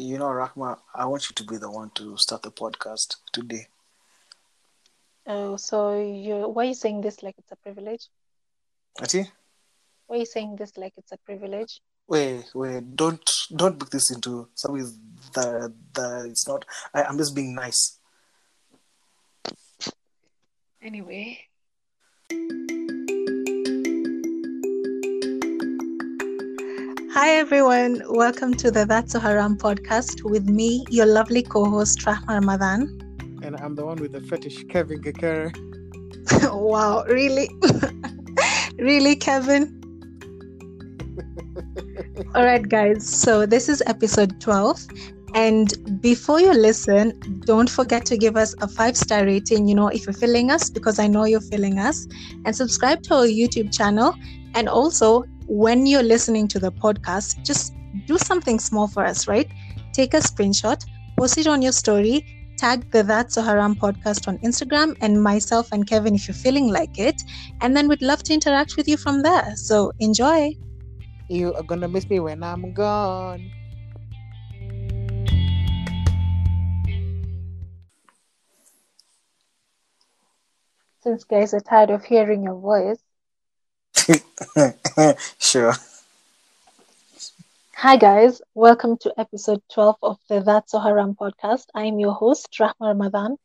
You know, Rahma, I want you to be the one to start the podcast today. Oh, so you why are you saying this like it's a privilege? Ati? Why are you saying this like it's a privilege? Wait, wait, don't don't make this into something that that it's not. I, I'm just being nice. Anyway. Hi everyone, welcome to the That's So Haram podcast with me, your lovely co-host Rahma Ramadan. And I'm the one with the fetish, Kevin Kakere. wow, really? really, Kevin? All right, guys. So this is episode 12. And before you listen, don't forget to give us a five star rating, you know, if you're feeling us, because I know you're feeling us, and subscribe to our YouTube channel. And also, when you're listening to the podcast, just do something small for us, right? Take a screenshot, post it on your story, tag the That's So Haram podcast on Instagram, and myself and Kevin if you're feeling like it. And then we'd love to interact with you from there. So enjoy. You are gonna miss me when I'm gone. Since guys are tired of hearing your voice, sure. Hi, guys. Welcome to episode 12 of the That's So Haram podcast. I'm your host, Rahma Ramadan.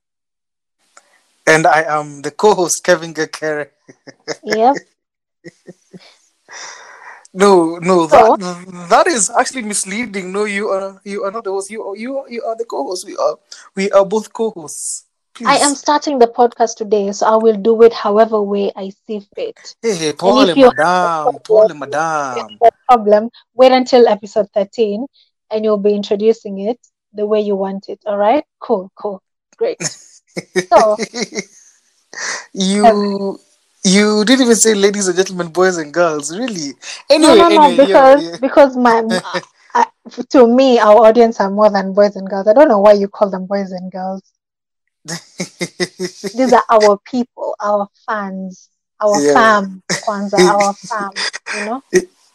And I am the co-host, Kevin Gakere. Yep. No, no, that that is actually misleading. No, you are you are not the host. You are you are, you are the co-host. We are we are both co-hosts. Please. I am starting the podcast today, so I will do it however way I see fit. Hey, hey, Paul, if you- madam, Paul, madam. No problem. Wait until episode 13 and you'll be introducing it the way you want it. All right? Cool, cool. Great. So- you um, you didn't even say ladies and gentlemen, boys and girls. Really? Anyway, no, no, no, anyway, yeah, because yeah. because my I, to me, our audience are more than boys and girls. I don't know why you call them boys and girls. These are our people, our fans, our Yeah. fam, Kwanzaa, our fam. You know?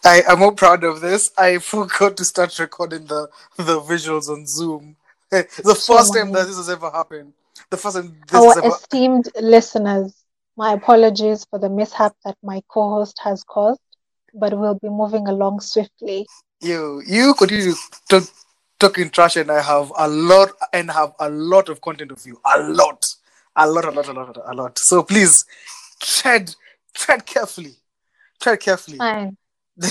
I am more proud of this. I forgot to start recording the the visuals on Zoom. the first time that this has ever happened. The first time this our has ever. esteemed listeners, my apologies for the mishap that my co-host has caused, but we'll be moving along swiftly. You you continue to talking trash, and I have a lot and have a lot of content of you. A lot, a lot, a lot, a lot, a lot. So please tread tread carefully. Tread carefully. Fine.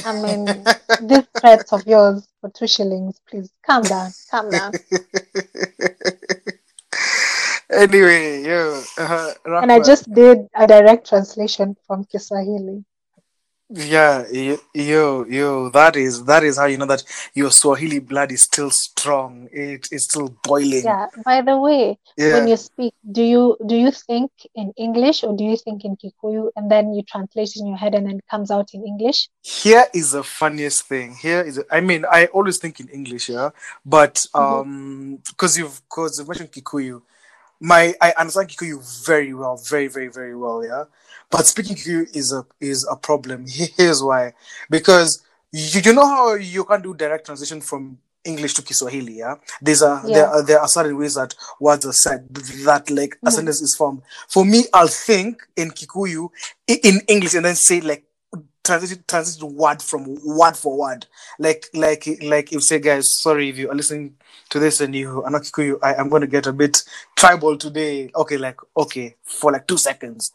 I mean, these threats of yours for two shillings, please calm down, calm down. anyway, yeah. uh, And I just did a direct translation from Kiswahili. Yeah, yo, yo, that is that is how you know that your Swahili blood is still strong. It is still boiling. Yeah. By the way, Yeah. when you speak, do you do you think in English or do you think in Kikuyu and then you translate it in your head and then it comes out in English? Here is the funniest thing. Here is, I mean, I always think in English, yeah, but Mhm. um, because you've because you mentioned Kikuyu, my I understand Kikuyu very well, very very very well, yeah. But speaking Kikuyu is a is a problem. Here's why, because you, you know how you can't do direct translation from English to Kiswahili, yeah. There's a there are there are certain ways that words are said that like a Mhm. sentence is formed. For me, I'll think in Kikuyu in English and then say like translate translate word from word for word. Like like like if say guys, sorry if you are listening to this and you are not Kikuyu, I going to get a bit tribal today. Okay, like okay for like two seconds.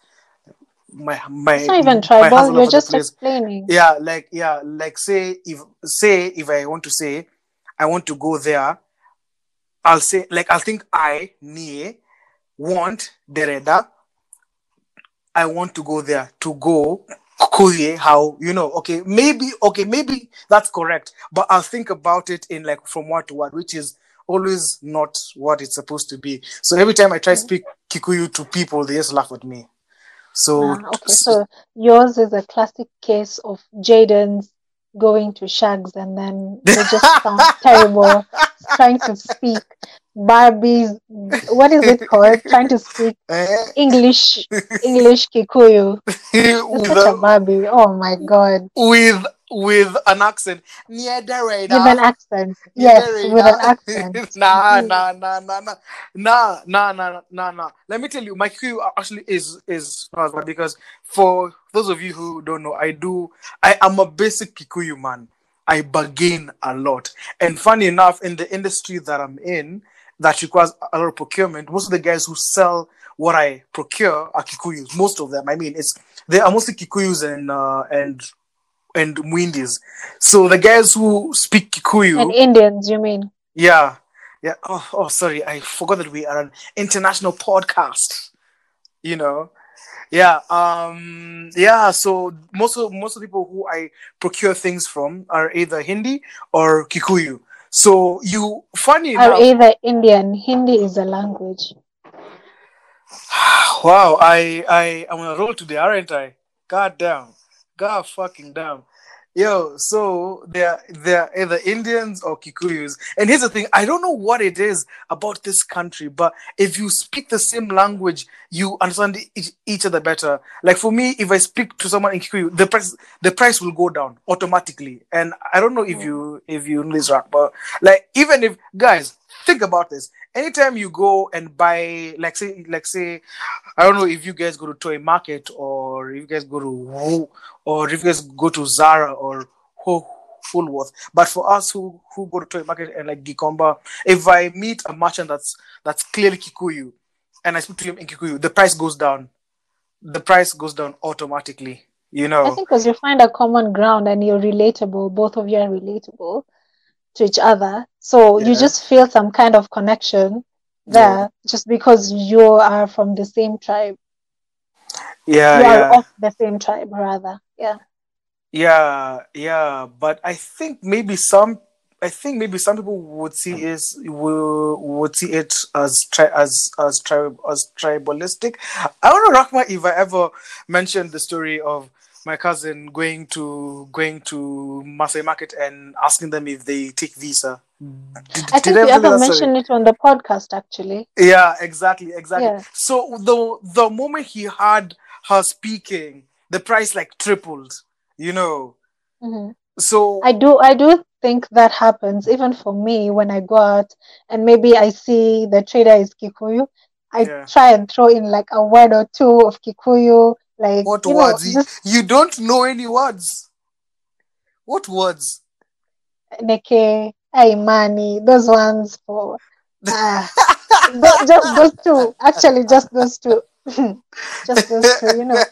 My my It's not even tribal, you're just explaining. Yeah, like yeah, like say if say if I want to say I want to go there, I'll say like I'll think I nie want dereda. I want to go there to go kuye how you know okay maybe okay maybe that's correct but I'll think about it in like from word to word which is always not what it's supposed to be. So every time I try to speak Kikuyu to people they just laugh at me. So Ah, okay, so yours is a classic case of Jaden's going to shags and then they just sound terrible trying to speak Barbie's what is it called? trying to speak Eh, English English Kikuyu. With such a Barbie. Oh my god. with with an accent. Niederreda. With an accent. Yes, with an accent. nah, nah, nah, nah, nah, nah, nah, nah, nah, nah. Let me tell you, my Kikuyu actually is is because for those of you who don't know, I do. I am a basic Kikuyu man. I bargain a lot, and funny enough, in the industry that I'm in, that requires a lot of procurement. Most of the guys who sell what I procure are Kikuyus. Most of them. I mean, it's they are mostly Kikuyus and uh, and and Mwindis. So the guys who speak Kikuyu, And Indians, you mean? yeah, yeah. Oh, oh, sorry, I forgot that we are an international podcast. You know, yeah, um, yeah. So most of most of the people who I procure things from are either Hindi or Kikuyu. So you, funny Are enough, either Indian. Hindi is a language. wow, I I I'm on a roll today, aren't I? God damn, God fucking damn. Yo, so they're they're either Indians or Kikuyus. And here's the thing, I don't know what it is about this country, but if you speak the same language, you understand each, each other better. Like for me, if I speak to someone in Kikuyu, the price the price will go down automatically. And I don't know if you if you know this right, but like even if guys think about this, anytime you go and buy like say like say I don't know if you guys go to Toi Market or if you guys go to Woo or if you guys go to Zara or Ho- Woolworth. But for us who who go to Toi Market and like Gikomba, if I meet a merchant that's that's clearly Kikuyu and I speak to him in Kikuyu, the price goes down. The price goes down automatically. You know. I think because you find a common ground and you're relatable, both of you are relatable to each other. So you just feel some kind of connection there just because you are from the same tribe. Yeah, you yeah. are of the same tribe, rather. Yeah. Yeah, yeah, but I think maybe some, I think maybe some people would see is will would see it as tri- as as tribe as tribalistic. I don't know, Rahma, if I ever mentioned the story of my cousin going to going to Masai Market and asking them if they take visa. Did, I think did we ever mentioned it on the podcast, actually. Yeah, exactly, exactly. Yeah. So the the moment he heard her speaking, the price like tripled. You know. hmm So I do, I do think that happens even for me when I go out and maybe I see the trader is Kikuyu. I Yeah. try and throw in like a word or two of Kikuyu, like what you words? You, you don't know any words. What words? Neke, Imani, those ones for th- just those two. Actually, just those two. just those two, you know.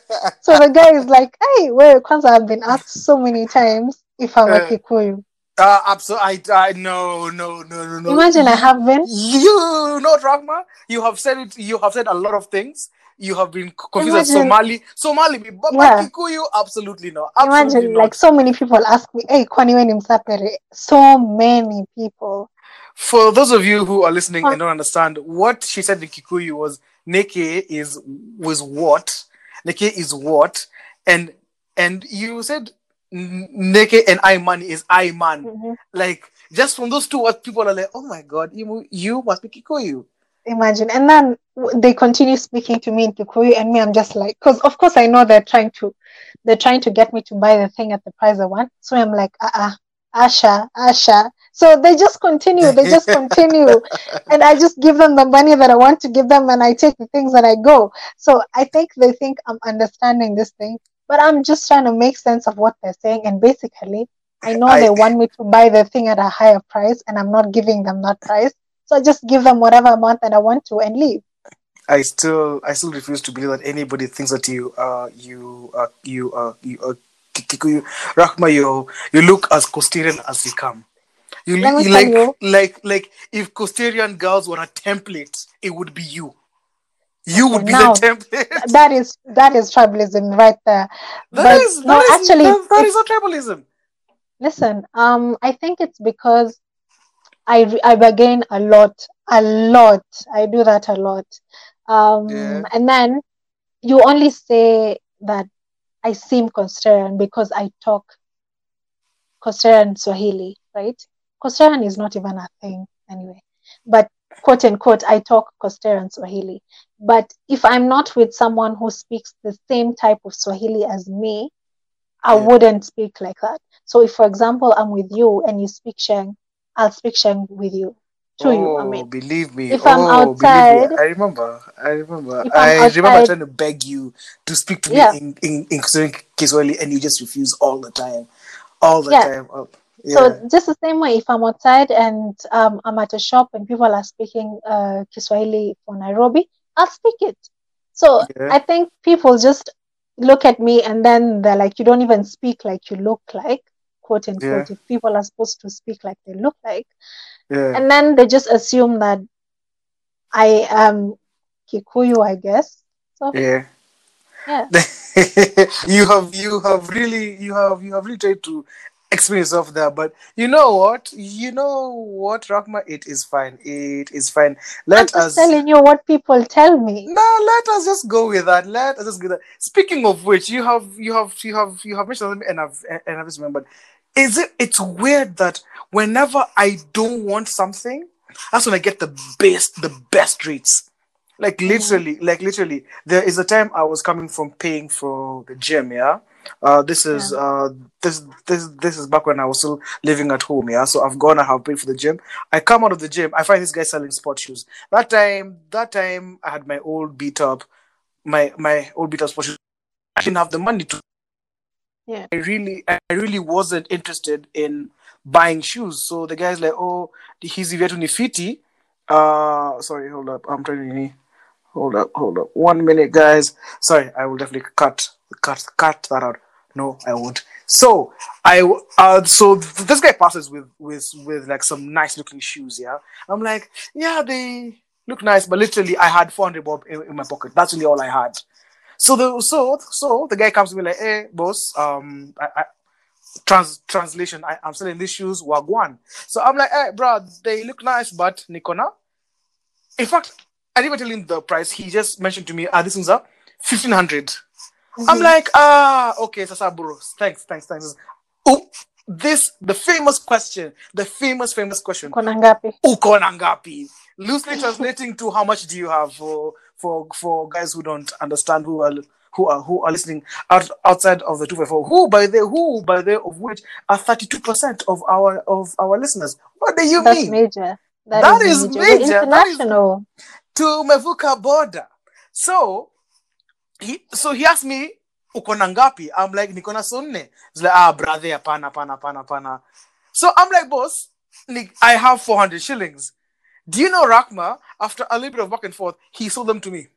So the guy is like, "Hey, well, Kwanzaa, I've been asked so many times if I'm a Uh, Kikuyu. Uh, absolutely. I, I, no, no, no, no, no. Imagine I have been. You know, Rahma, you have said it. You have said a lot of things. You have been confused as Somali. Somali, but, but Yeah. Kikuyu, absolutely not. Absolutely Imagine, not. like, so many people ask me, "Hey, kwani wewe ni Msapere?" So many people. For those of you who are listening and don't understand, what she said in Kikuyu was Neke is was what? Neke is what? And and you said Neke and Iman is Iman. Mhm. Like just from those two words, people are like, oh my god, you you must be Kikuyu. Imagine, and then they continue speaking to me in Kikuyu, and me, I'm just like, because of course I know they're trying to, they're trying to get me to buy the thing at the price I want. So I'm like, uh, uh Asha, Asha. So they just continue, they just continue, and I just give them the money that I want to give them, and I take the things that I go. So I think they think I'm understanding this thing, but I'm just trying to make sense of what they're saying, and basically, I know I- they want me to buy the thing at a higher price, and I'm not giving them that price. So I just give them whatever amount that I want to and leave. I still I still refuse to believe that anybody thinks that you uh you uh you uh you uh Kikuyu Rahma you you look as Coastarian as you come. You, you like you. like like if Coastarian girls were a template, it would be you. You would be now- the template. That is that is tribalism right there. That but is- no, that actually, that- that it's- is not tribalism. Listen, um, I think it's because I I bargain a lot, a lot. I do that a lot. Um, Yeah. and then you only say that I seem Coastarian because I talk Coastarian Swahili, right? Coastarian is not even a thing anyway. But quote unquote, I talk Coastarian Swahili. But if I'm not with someone who speaks the same type of Swahili as me, I Yeah. wouldn't speak like that. So if, for example, I'm with you and you speak Sheng, I'll speak Sheng with you, to you. I Oh, mean, believe me. if I'm oh, believe outside- me. I remember. I remember. I'm I remember trying to beg you to speak to me in in, in Kiswahili, and you just refuse all the time, all the Yeah. time. Oh, yeah. So just the same way, if I'm outside and um, I'm at a shop and people are speaking uh, Kiswahili for Nairobi, I'll speak it. So Yeah. I think people just look at me and then they're like, you don't even speak like you look like, quote unquote. If people are supposed to speak like they look like, yeah. and then they just assume that I am Kikuyu, I guess. So yeah. yeah, you have you have really you have you have really tried to explain yourself there, but you know what? You know what, Rahma? It is fine. It is fine. Let us telling you what people tell me. No, let us just go with that. Let us just go with that. Speaking of which, you have you have you have you have mentioned something and I've and I've just remembered. Is it it's weird that whenever I don't want something, that's when I get the best the best rates. Like literally, like literally, there is a time I was coming from paying for the gym, yeah. Uh, this is uh this this this is back when I was still living at home, yeah. So I've gone, I have paid for the gym. I come out of the gym, I find this guy selling sport shoes. That time, that time I had my old beat up, my my old beat up sport shoes. I didn't have the money to. Yeah. I really, I really wasn't interested in buying shoes. So the guy's like, "Oh, hizi viatu ni fiti." Uh, sorry, hold up. I'm trying to. Hold up, hold up. One minute, guys. Sorry, I will definitely cut, cut, cut that out. No, I won't. So I, uh, so th- this guy passes with with with like some nice looking shoes. Yeah, I'm like, yeah, they look nice, but literally, I had 400 bob in, in my pocket. That's really all I had. So the so so the guy comes to me like, hey, boss, um, I, I trans translation, I, I'm selling these shoes, wagwan. So I'm like, hey, bro, they look nice, but Nikona. In fact, I didn't even tell him the price. He just mentioned to me, ah, this one's up, fifteen hundred. I'm Mhm. like, ah, okay, Sasa bro, thanks, thanks, thanks. Oh, this the famous question, the famous famous question. Kona ngapi? Uko? Loosely translating to how much do you have for for for guys who don't understand who are who are who are listening out, outside of the two five four. Who by the who by the of which are thirty two percent of our of our listeners. What do you mean? That's mean? major. That is We're major. That is- international. to Mevuka border. So he so he asked me uko na ngapi? I'm like niko na sonne. He's like ah brother hapana hapana hapana hapana. So I'm like boss, I have 400 shillings. Do you know Rahma? After a little bit of back and forth, he sold them to me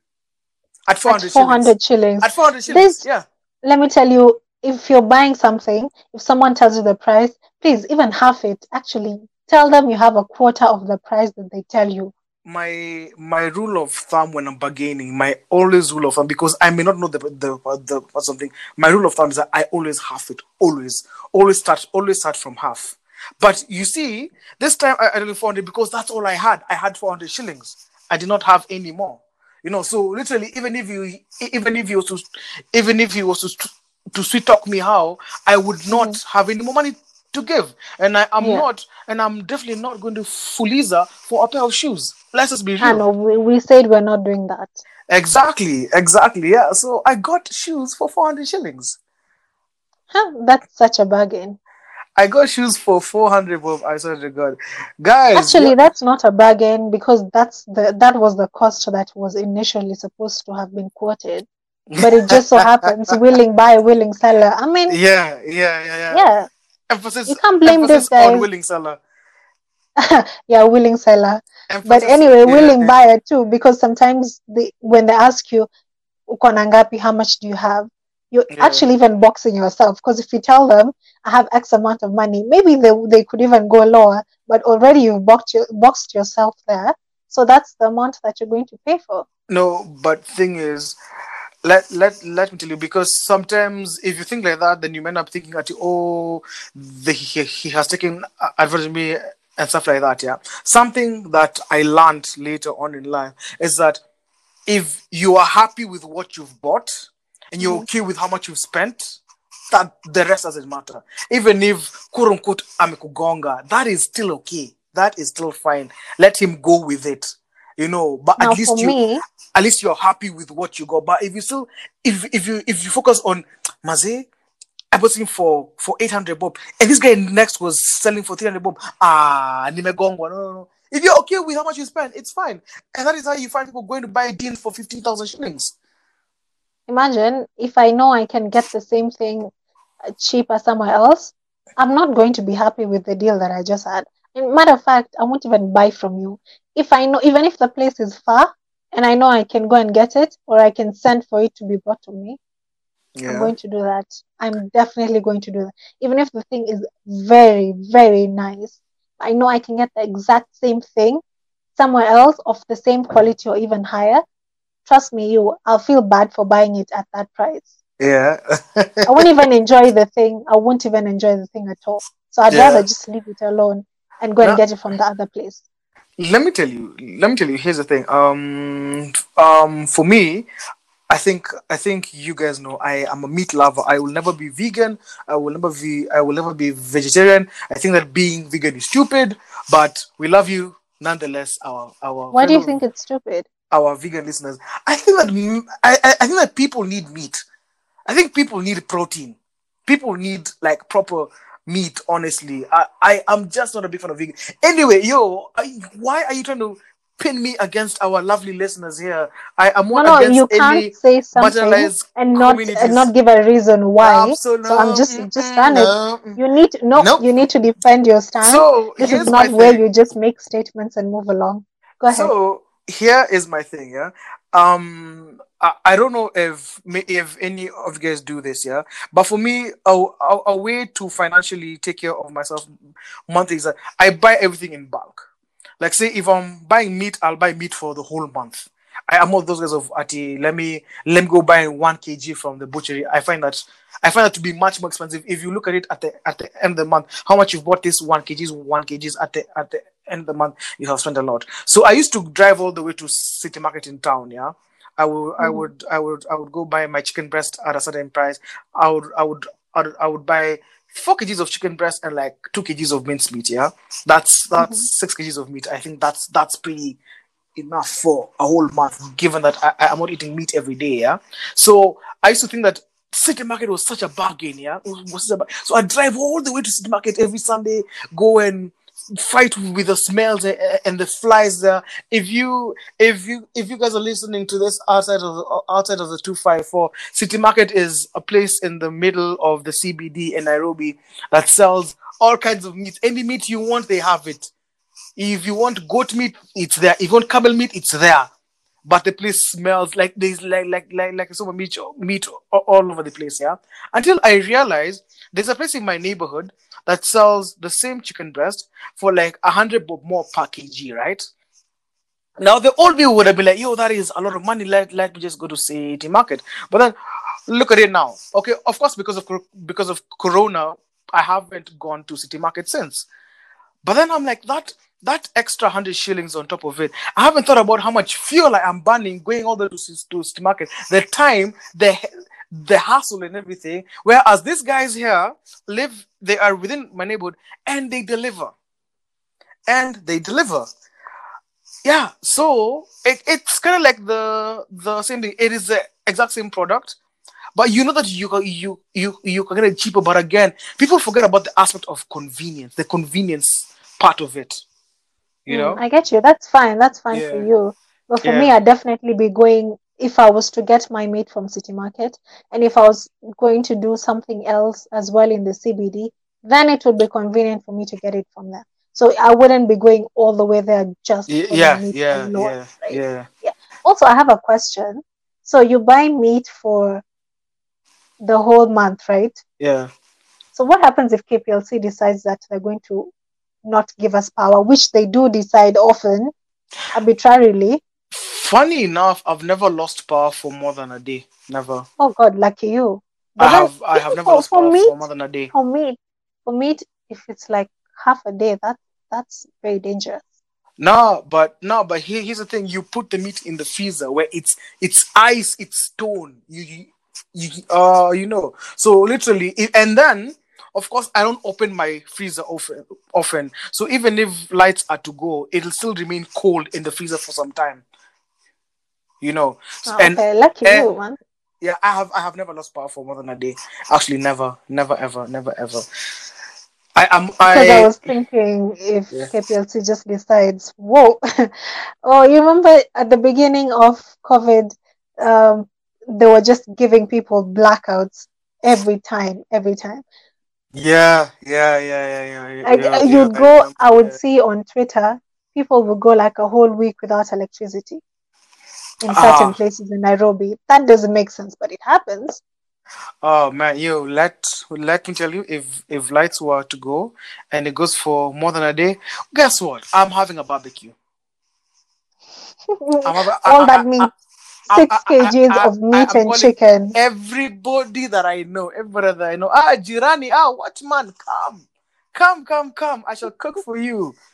at 400 At 400 shillings. At 400 shillings. This- Yeah. Let me tell you, if you're buying something, if someone tells you the price, please even half it. Actually, tell them you have a quarter of the price that they tell you. my my rule of thumb when I'm bargaining, my always rule of thumb because I may not know the the the something. My rule of thumb is that I always half it. Always, always start always start from half. But you see, this time I, I did 400 because that's all I had. I had 400 shillings. I did not have any more. You know, so literally, even if you even if you was to even if you was to to sweet talk me how, I would mm-hmm. not have any more money to give. And I am Yeah. not, and I'm definitely not going to Fuliza for a pair of shoes. Let's just be real. I know we, we said we're not doing that. Exactly, exactly. Yeah. So I got shoes for 400 shillings. Huh, that's such a bargain. I got shoes for 400 bob. I swear to God. Guys, Actually, what- that's not a bargain because that's the that was the cost that was initially supposed to have been quoted. But it just so happens willing buyer, willing seller. I mean, yeah, yeah, yeah, yeah. yeah, Emphasis, You can't blame this guy. on willing seller. yeah, willing seller. But anyway, yeah, willing yeah. buyer too, because sometimes they, when they ask you, "Uko ngapi? How much do you have?" You're Yeah. actually even boxing yourself because if you tell them, "I have X amount of money," maybe they they could even go lower, but already you've boxed your, boxed yourself there. So that's the amount that you're going to pay for. No, but thing is, let let let me tell you because sometimes if you think like that, then you end up thinking that oh, the, he he has taken advantage of me and stuff like that. Yeah, something that I learned later on in life is that if you are happy with what you've bought and you're okay with how much you've spent, that the rest doesn't matter. Even if quote unquote amekugonga, that is still okay. That is still fine. Let him go with it. You know, but Now, at least you me, at least you're happy with what you got. But if you still, if if you if you focus on Maze, I bought him for for 800 bob, and this guy next was selling for 300 bob. Ah, nimegongwa. No, no, no. If you're okay with how much you spend, it's fine. And that is how you find people going to buy jeans for 15,000 shillings. Imagine if I know I can get the same thing cheaper somewhere else, I'm not going to be happy with the deal that I just had. And matter of fact, I won't even buy from you. If I know, even if the place is far and I know I can go and get it or I can send for it to be brought to me, I'm going to do that. I'm definitely going to do that. Even if the thing is very, very nice, I know I can get the exact same thing somewhere else of the same quality or even higher. Trust me, you, I'll feel bad for buying it at that price. Yeah. I won't even enjoy the thing. I won't even enjoy the thing at all. So I'd Yeah. rather just leave it alone and go and get it from the other place. let me tell you let me tell you here's the thing um um for me i think i think you guys know i am a meat lover i will never be vegan i will never be i will never be vegetarian i think that being vegan is stupid but we love you nonetheless our our Why do you think it's stupid? Our vegan listeners i think that I, I think that people need meat i think people need protein people need like proper meat honestly i i am just not a big fan of vegan anyway yo I, why are you trying to pin me against our lovely listeners here i am No, not no, against you can't say something and not and not give a reason why. Absolutely. So I'm just just Mm-mm, run it. You need to no, Nope. you need to defend your stand. so this is not where thing. you just make statements and move along. Go ahead. So here is my thing, yeah. Um, I, I don't know if if any of you guys do this, yeah. But for me, a, a, a way to financially take care of myself monthly is I buy everything in bulk. Like, say, if I'm buying meat, I'll buy meat for the whole month. I am of those guys of Ati. Let me let me go buy one kg from the butchery. I find that I find that to be much more expensive. If you look at it at the at the end of the month, how much you've bought this one kgs, one kgs at the at the end of the month, you have spent a lot. So I used to drive all the way to City Market in town. Yeah, I would I Mhm. would I would I would go buy my chicken breast at a certain price. I would I would I would, I would buy four kgs of chicken breast and like two kgs of minced meat. Yeah, that's that's six kgs of meat. I think that's that's pretty enough for a whole month, given that I, I'm not eating meat every day. Yeah. So I used to think that City Market was such a bargain. Yeah. It was- was a bar- So I drive all the way to City Market every Sunday, go and fight with the smells and the flies there. If you if you if you guys are listening to this outside of the, outside of the 254, City Market is a place in the middle of the CBD in Nairobi that sells all kinds of meat. Any meat you want, they have it. If you want goat meat, it's there. If you want camel meat, it's there. But the place smells like there's like like like like so much meat meat all over the place. Yeah. Until I realized there's a place in my neighborhood that sells the same chicken breast for like a hundred more per kg, right? Now the old people would have been like, "Yo, that is a lot of money. Let let me just go to City Market." But then look at it now. Okay, of course, because of because of Corona, I haven't gone to City Market since. But then I'm like that that extra hundred shillings on top of it. I haven't thought about how much fuel I am burning going all the way to, to City Market. The time, the the hassle and everything. Whereas these guys here live, they are within my neighborhood and they deliver, and they deliver. Yeah, so it, it's kind of like the the same thing. It is the exact same product, but you know that you you you you can get it cheaper. But again, people forget about the aspect of convenience, the convenience part of it. You Mm, know, I get you. That's fine. That's fine for you. But for Yeah. me, I'd definitely be going if I was to get my meat from City Market and if I was going to do something else as well in the CBD, then it would be convenient for me to get it from there. So I wouldn't be going all the way there just Y- for the yeah, meat yeah, alone. yeah, right? yeah. Also, I have a question. So you buy meat for the whole month, right? Yeah. So what happens if KPLC decides that they're going to not give us power, which they do decide often arbitrarily? Funny enough, I've never lost power for more than a day. Never. Oh God, lucky you. I But then have I have never for, lost for power for more than a day. for meat, for meat, if it's like half a day, that that's very dangerous. No, but no, but here, here's the thing: you put the meat in the freezer where it's it's ice, it's stone. You you, you uh you know. So literally, it, and then of course I don't open my freezer often. Often, so even if lights are to go, it'll still remain cold in the freezer for some time. You know, Ah, and okay, lucky and- you, man. Yeah, I have I have never lost power for more than a day. Actually, never, never, ever, never, ever. I am I, I was thinking if Yeah. KPLC just decides, whoa. oh, you remember at the beginning of COVID, um, they were just giving people blackouts every time, every time. yeah, yeah, yeah, yeah, yeah. yeah, Like yeah, you'd I go, remember, I would yeah. see on Twitter, people would go like a whole week without electricity in certain places in Nairobi. That doesn't make sense, but it happens. Oh man, yo, let let me tell you, if if lights were to go and it goes for more than a day, guess what? I'm having a barbecue. Having, All I- that I- means I- six kgs of meat and chicken. everybody that I know, everybody that I know. Ah, Jirani, ah, watchman, come, come, come, come. I shall cook for you.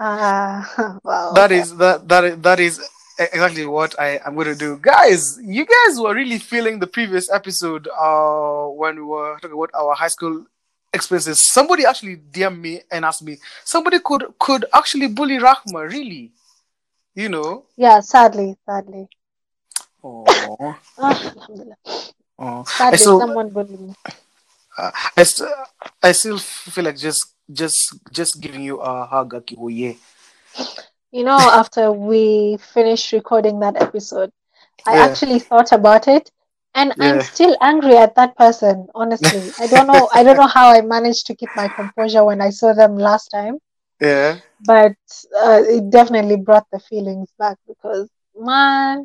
Ah, wow. That is that that is, that is exactly what I am going to do, guys. You guys were really feeling the previous episode uh when we were talking about our high school experiences. Somebody actually DM me and asked me, somebody could could actually bully Rahma, really? You know? Yeah, sadly, sadly. Oh, oh. Sadly, so- someone bullied me. Uh, I, st- I still feel like just just just giving you a hug, Akiwoye. You know, after we finished recording that episode, I Yeah. actually thought about it, and I'm still angry at that person. Honestly, I don't know. I don't know how I managed to keep my composure when I saw them last time, Yeah, but uh, it definitely brought the feelings back because man,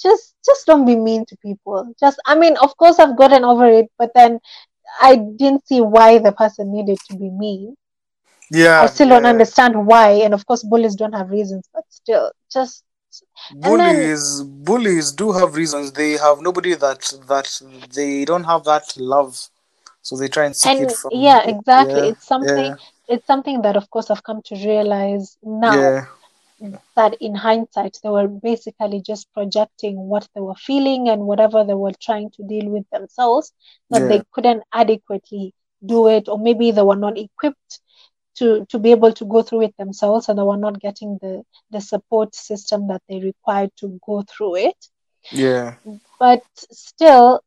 just just don't be mean to people. Just, I mean, of course, I've gotten over it, but then I didn't see why the person needed to be mean. Yeah. I still don't understand why, and of course, bullies don't have reasons, but still, just then- bullies bullies do have reasons they have nobody that that they don't have that love so they try and seek and it from yeah, exactly. yeah, it's something. yeah, It's something that, of course, I've come to realize now yeah that in hindsight, they were basically just projecting what they were feeling and whatever they were trying to deal with themselves, that Yeah. they couldn't adequately do it, or maybe they were not equipped to to be able to go through it themselves, and they were not getting the the support system that they required to go through it. yeah. But still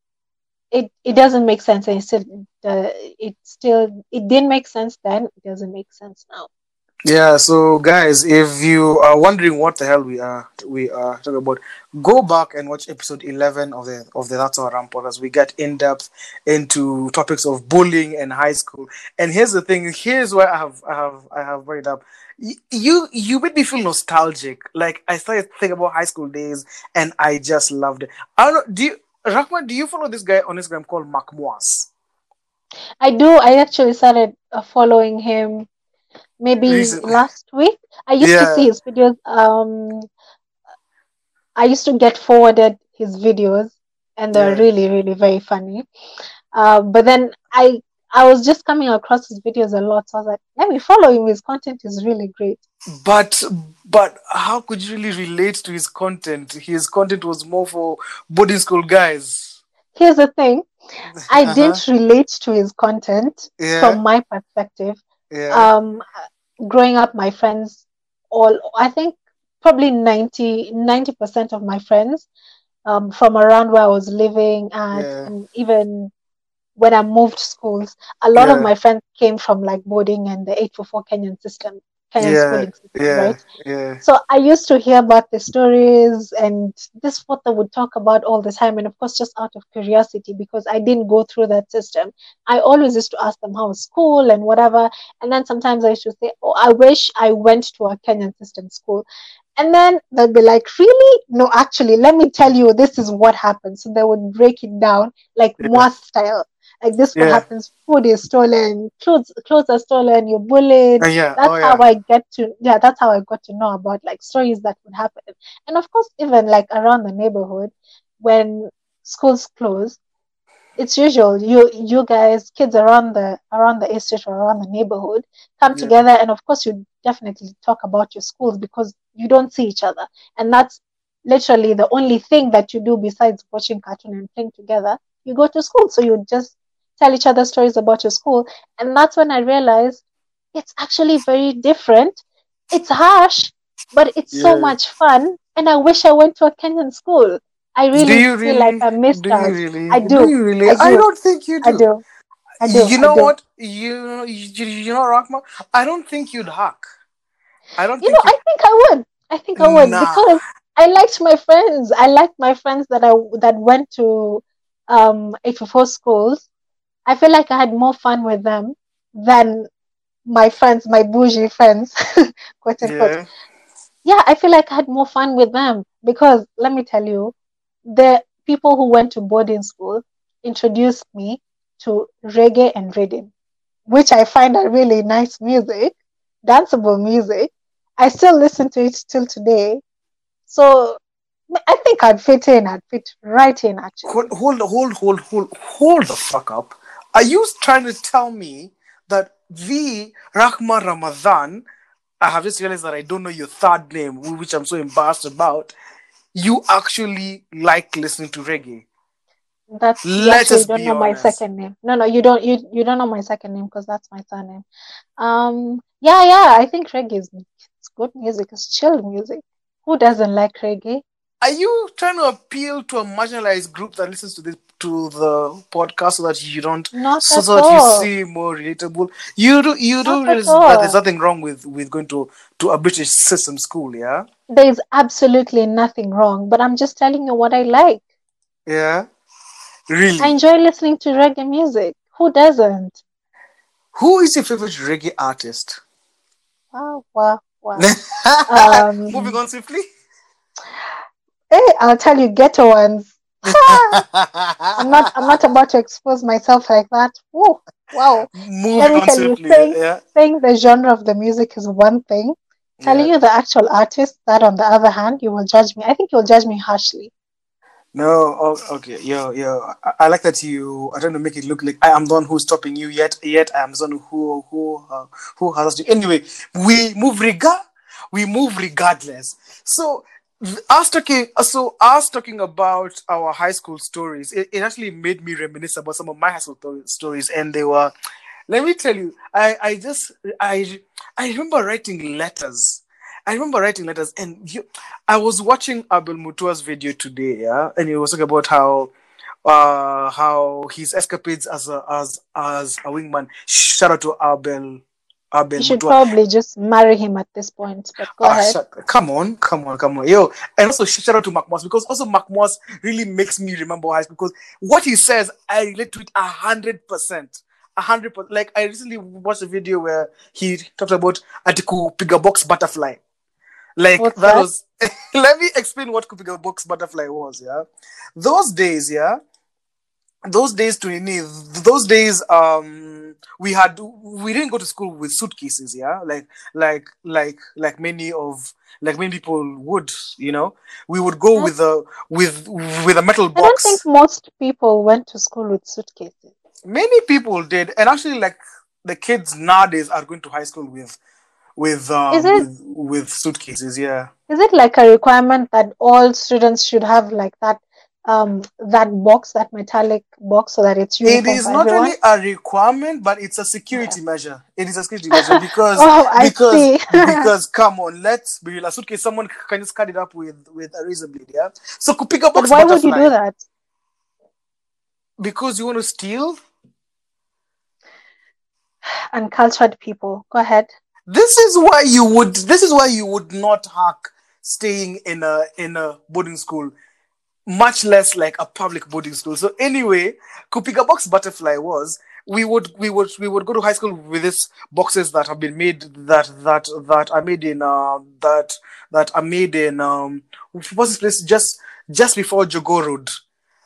it it doesn't make sense. And it still uh, it still it didn't make sense then. It doesn't make sense now yeah so guys if you are wondering what the hell we are we are talking about go back and watch episode 11 of the of the that's our rampart as we get in depth into topics of bullying and high school. And here's the thing here's where i have i have i have brought it up. You you made me feel nostalgic. Like i started thinking about high school days and i just loved it. I don't know do you Rahman, do you follow this guy on Instagram called Mark Moas? i do. I actually started uh, following him maybe Recently. last week i used to see his videos um i used to get forwarded his videos and they're Yeah. really really very funny uh, but then i i was just coming across his videos a lot so i was like let me follow him his content is really great But but how could you really relate to his content? His content was more for boarding school guys. here's the thing I Uh-huh. didn't relate to his content Yeah. from my perspective. Yeah. Um, growing up, my friends, all I think probably 90 90% of my friends, um, from around where I was living at, Yeah. and even when I moved schools, a lot of my friends came from like boarding and the eight four four Kenyan system, Kenyan Yeah, schooling system, yeah. right? Yeah. So I used to hear about the stories, and this is what they would talk about all the time. And of course, just out of curiosity, because I didn't go through that system, I always used to ask them how school and whatever. And then sometimes I used to say, "Oh, I wish I went to a Kenyan system school." And then they'd be like, "Really? No, actually, let me tell you, this is what happened." So they would break it down like Yeah. Moa style. Like this, what Yeah. happens? Food is stolen, clothes, clothes are stolen. You're bullied Uh, yeah. that's oh, yeah. how I get to yeah, that's how I got to know about like stories that would happen. And of course, even like around the neighborhood, when schools close, it's usual you you guys, kids around the around the estate or around the neighborhood come Yeah. together and of course you definitely talk about your schools because you don't see each other. And that's literally the only thing that you do besides watching cartoon and playing together. You go to school. So you just tell each other stories about your school. And that's when I realized it's actually very different. It's harsh, but it's so much fun. And I wish I went to a Kenyan school. I really do feel really? like I missed do you out. really? I do. you really? I I, do. don't think you do. I do. I do. You I know do. what? You you, you know, Rahma. I don't think you'd hack. I don't You think know, I think I would. I think I would Nah. because I liked my friends. I liked my friends that I that went to um HFO schools. I feel like I had more fun with them than my friends, my bougie friends, quote unquote. Yeah. yeah, I feel like I had more fun with them because let me tell you, the people who went to boarding school introduced me to reggae and rhythm, which I find are really nice music, danceable music. I still listen to it till today. So I think I'd fit in. I'd fit right in actually. Hold, hold, hold, hold, hold, hold the fuck up. Are you trying to tell me that the Rahma Ramadan? I have just realized that I don't know your third name, which I'm so embarrassed about. You actually like listening to reggae. That's you Let us don't be know my second name. No, no, you don't. You you don't know my second name because that's my surname. Um, yeah, yeah. I think reggae is it's good music. It's chill music. Who doesn't like reggae? Are you trying to appeal to a marginalized group that listens to this to the podcast so that you don't Not so, so that you see more relatable? You do you do realize that there's nothing wrong with with going to to a British system school, yeah? There's absolutely nothing wrong, but I'm just telling you what I like. Yeah. Really? I enjoy listening to reggae music. Who doesn't? Who is your favorite reggae artist? Wow, wow, wow. Um, Moving on swiftly. Hey, I'll tell you ghetto ones. I'm not. I'm not about to expose myself like that. Woo, wow. Moving Let me tell you, saying- yeah. Saying the genre of the music is one thing. Telling yeah. you the actual artist, that on the other hand, you will judge me. I think you'll judge me harshly. No, oh, okay, yo, yo. I, I like that you are trying to make it look like I am the one who's stopping you. Yet, yet I am the one who who uh, who has you. Anyway, we move regard. We move regardless. So, us talking. So, us talking about our high school stories. It, it actually made me reminisce about some of my high school to- stories, and they were. Let me tell you, I I just I I remember writing letters. I remember writing letters, and you, I was watching Abel Mutua's video today, yeah, and he was talking about how uh how his escapades as a as as a wingman. Shout out to Abel Abel You should Mutua. probably just marry him at this point. But go Ah, ahead. shut- come on, come on, come on, yo! And also shout out to Mark Moss because also Mark Moss really makes me remember high school because what he says I relate to it a hundred percent, a hundred percent. Like I recently watched a video where he talked about Atiku Piga Box Butterfly. Like What's that that? was. let me explain what Kupiga Box Butterfly was. Yeah, those days. Yeah, those days to those days um we had we didn't go to school with suitcases yeah like like like like many of like many people would you know we would go with a with with a metal box. I don't think most people went to school with suitcases. many people did and actually like the kids nowadays are going to high school with with um it- with, with suitcases yeah Is it like a requirement that all students should have like that um that box, that metallic box, so that it's it is not everyone? really a requirement but it's a security measure it is a security measure because Oh, because because come on, let's be real. A suitcase, someone can just cut it up with with a razor blade, yeah. So could pick up but why would you do that? because you want to steal. Uncultured people. Go ahead. This is why you would. This is why you would not hack staying in a in a boarding school, much less like a public boarding school. So anyway, Kupiga Box Butterfly was we would we would we would go to high school with these boxes that have been made that that that are made in uh that that are made in um what's this place just just before Jogoo Road.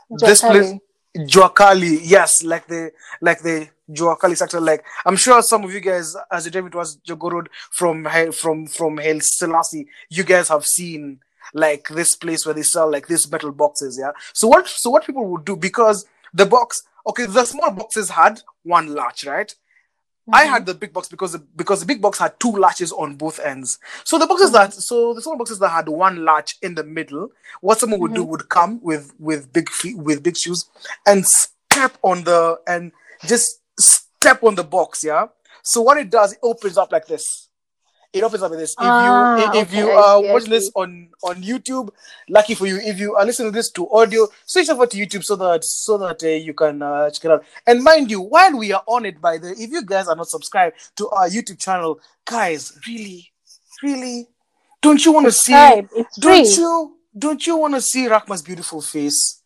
This place. Jua Kali, yes, like the like the Jua Kali sector. Like I'm sure some of you guys, as you drive towards Jogoo Road from from from Haile Selassie, you guys have seen like this place where they sell like these metal boxes. Yeah. So what so what people would do because the box, okay, the small boxes had one latch, right? I Mhm. had the big box because the, because the big box had two latches on both ends. So the boxes that so the small boxes that had one latch in the middle, what someone would do would come with with big feet with big shoes and step on the and just step on the box, yeah. So what it does, it opens up like this. It opens up with this. If Ah, you if okay, you are I watching this on on YouTube, lucky for you. If you are listening to this to audio, switch over to YouTube so that so that uh, you can uh, check it out. And mind you, while we are on it, by the if you guys are not subscribed to our YouTube channel, guys, really, really, don't you want to see? It's. Don't you don't you want to see Rahma's beautiful face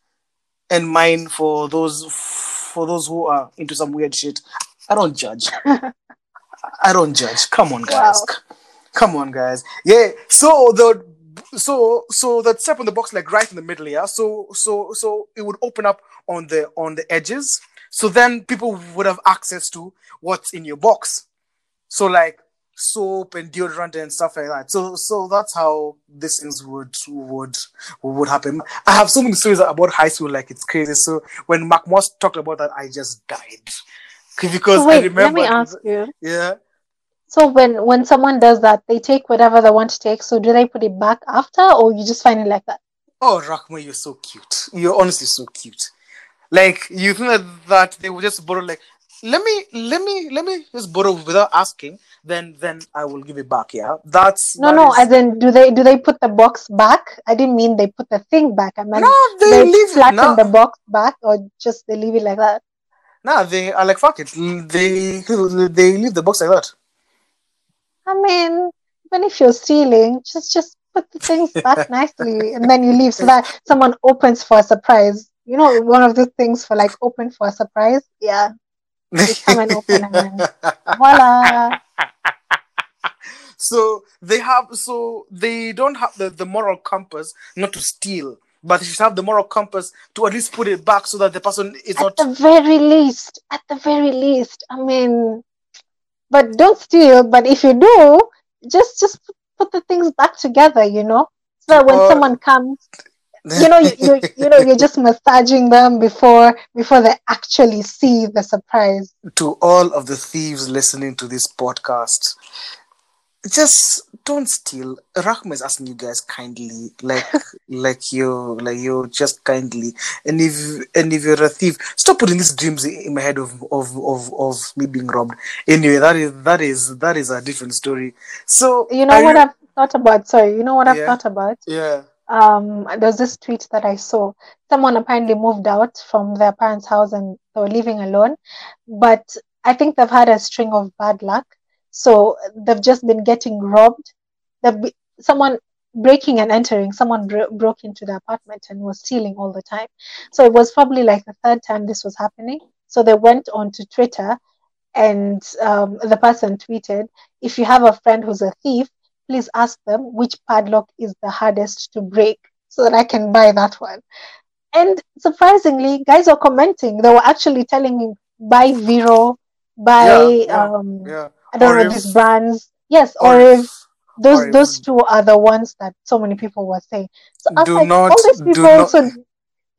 and mine for those for those who are into some weird shit? I don't judge. I don't judge. Come on, guys. Wow. Come on, guys. Yeah. So the so so the step on the box like right in the middle, yeah. So so so it would open up on the on the edges. So then people would have access to what's in your box. So like soap and deodorant and stuff like that. So so that's how these things would would would happen. I have so many stories about high school, like it's crazy. So when Mark Moss talked about that, I just died because So I remember. let me ask you. Yeah. So when when someone does that, they take whatever they want to take. So do they put it back after, or you just find it like that? Oh, Rahma, you're so cute. You're honestly so cute. Like you think that, that they would just borrow like let me let me let me just borrow without asking, then then I will give it back. Yeah. That's No, that no. is- As in, do they do they put the box back? I didn't mean they put the thing back. I meant no, they, they leave flatten no, the box back, or just they leave it like that. no, they are like fuck it. They they leave the box like that. I mean, even if you're stealing, just just put the things back nicely, and then you leave so that someone opens for a surprise. You know, one of the things for like open for a surprise. Yeah, Just come and open and voila. so they have so they don't have the, the moral compass not to steal but they should have the moral compass to at least put it back so that the person is At not the very least, at the very least. I mean, but don't steal. But if you do, just just put, the things back together. You know, so that when Or- someone comes, you know, you, you you know, you're just massaging them before before they actually see the surprise. to all of the thieves listening to this podcast just don't steal rahma is asking you guys kindly like like you like you just kindly and if and if you're a thief stop putting these dreams in my head of of of, of me being robbed anyway that is that is that is a different story so You know what I've thought about? Sorry, you know what I've Yeah. thought about? yeah um there's this tweet that I saw. Someone apparently moved out from their parents' house and they were living alone, but I think they've had a string of bad luck. So they've just been getting robbed. They've be, someone breaking and entering. Someone bro- broke into the apartment and was stealing all the time. So it was probably like the third time this was happening. So they went on to Twitter, and um, the person tweeted, "If you have a friend who's a thief." please ask them which padlock is the hardest to break so that I can buy that one. And surprisingly, guys were commenting. They were actually telling him buy Vero, buy Yeah, yeah, um yeah I don't know these brands. Yes, Or or if- those Oriv. those two are the ones that so many people were saying. So I was Do like, not- all these people. not- So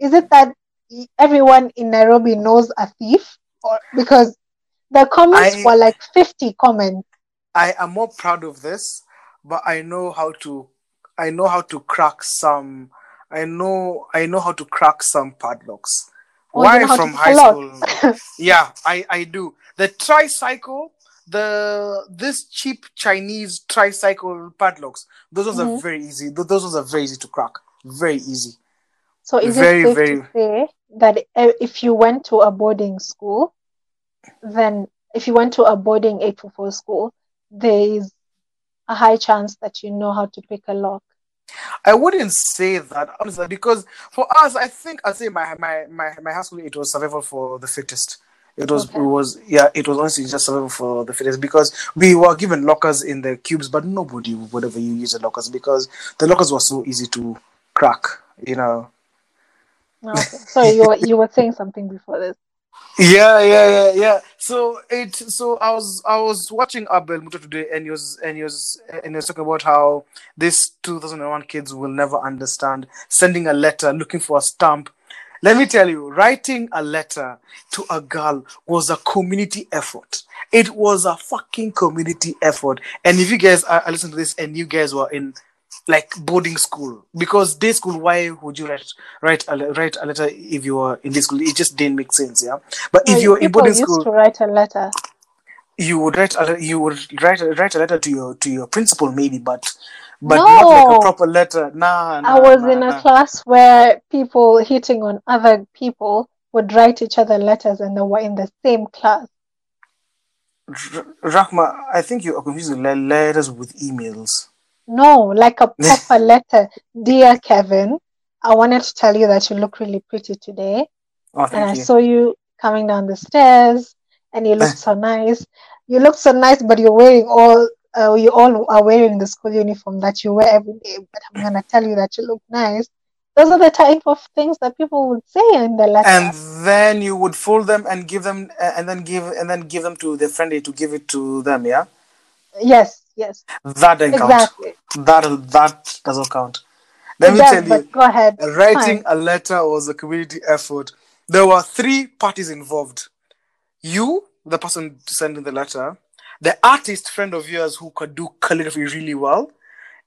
is it that everyone in Nairobi knows a thief, or because the comments I- were like fifty comments? I am more proud of this, but I know how to I know how to crack some I know I know how to crack some padlocks. Oh, Why know how to from high school? yeah, I I do. The tricycle, the this cheap Chinese tricycle padlocks, those ones are Mhm. very easy. Th- Those ones are very easy to crack. Very easy. So is Very, it safe very- to say that if you went to a boarding school, then if you went to a boarding 844 school, there is a high chance that you know how to pick a lock? I wouldn't say that honestly because for us, I think I'd say my my my my high school it was survival for the fittest. It was Okay. it was yeah it was honestly just survival for the fittest because we were given lockers in the cubes, but nobody would ever use the lockers because the lockers were so easy to crack. You know. Oh, okay. Sorry, you were, you were saying something before this. Yeah, yeah, yeah, yeah. So it so I was I was watching Abel Mutua today and he was and he was and he was talking about how these 2001 kids will never understand sending a letter looking for a stamp. Let me tell you, writing a letter to a girl was a community effort. It was a fucking community effort. And if you guys are, listening to this and you guys were in like boarding school, because day school, why would you write write a, write a letter if you were in this school? It just didn't make sense, yeah. But No, if you were in boarding used school, to write a letter. you would write a, you would write a, write a letter to your to your principal maybe, but but not like No. a proper letter. Nah, nah I was nah, in a class where people hitting on other people would write each other letters and they were in the same class. R- Rahma, I think you are confusing le- letters with emails. No, like a proper letter. Dear Kevin, I wanted to tell you that you look really pretty today. Oh, And I you. saw you coming down the stairs and you look so nice. You look so nice, but you're wearing all uh, you all are wearing the school uniform that you wear every day. But I'm gonna tell you that you look nice. Those are the type of things that people would say in the letter. and then you would fold them and give them uh, and then give and then give them to their friend to give it to them yeah yes, yes, that doesn't count exactly. that that doesn't count let It me does, tell you go ahead. writing a letter was a community effort there were three parties involved you the person sending the letter the artist friend of yours who could do calligraphy really well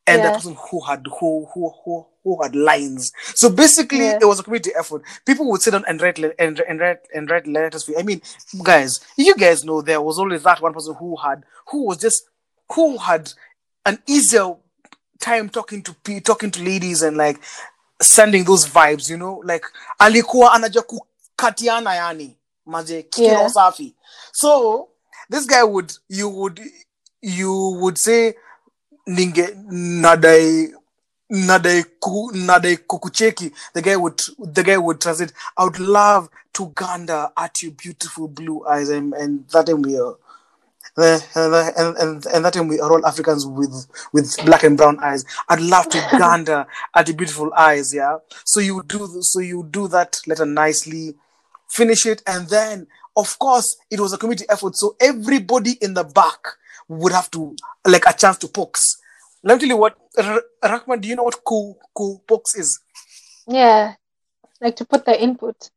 and the person who had who who who who had lines. So basically, Yeah. it was a community effort. People would sit down and write le- and, and write and write letters for you. I mean, guys, you guys know there was always that one person who had who was just who had an easier time talking to pe- talking to ladies and like sending those vibes. You know, like alikuwa anajua kukatiana yani maje kikiro Yeah. safi. So this guy would you would you would say ninge nadai nadai ku, nadai kukucheki the guy would the guy would translate i would love to gander at your beautiful blue eyes and, and that time we are uh, and, and, and that time we are all Africans with with black and brown eyes. I'd love to gander at your beautiful eyes, yeah. So you do so you do that letter nicely, finish it, and then of course it was a community effort. So everybody in the back would have to like a chance to pokes. Let me tell you what R- Rahma, do you know what cool cool pokes is? Yeah, like to put the input.